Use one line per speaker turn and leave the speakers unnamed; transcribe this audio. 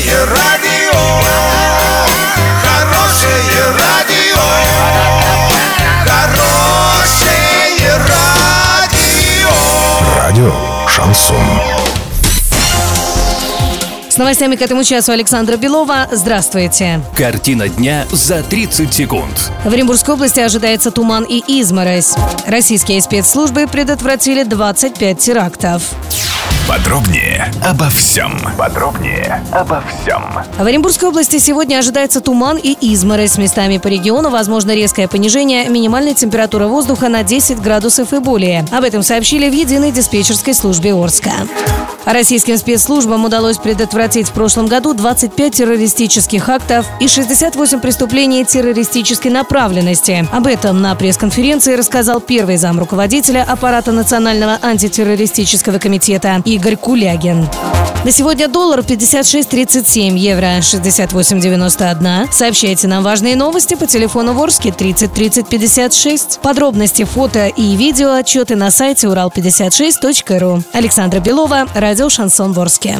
Хорошее радио, хорошее радио, хорошее радио.
Радио Шансон.
С новостями к этому часу Александра Белова. Здравствуйте.
Картина дня за 30 секунд.
В Оренбургской области ожидается туман и изморозь. Российские спецслужбы предотвратили 25 терактов.
Подробнее обо всем. Подробнее обо всем.
В Оренбургской области сегодня ожидается туман и изморозь. С местами по региону возможно резкое понижение минимальной температуры воздуха на 10 градусов и более. Об этом сообщили в единой диспетчерской службе Орска. Российским спецслужбам удалось предотвратить в прошлом году 25 террористических актов и 68 преступлений террористической направленности. Об этом на пресс-конференции рассказал первый зам руководителя аппарата Национального антитеррористического комитета Игорь Кулягин. На сегодня доллар 56.37, евро 68.91. Сообщайте нам важные новости по телефону Ворске 30 30 56. Подробности, фото и видео отчеты на сайте урал56.ру. Александра Белова, радио «Шансон Ворске».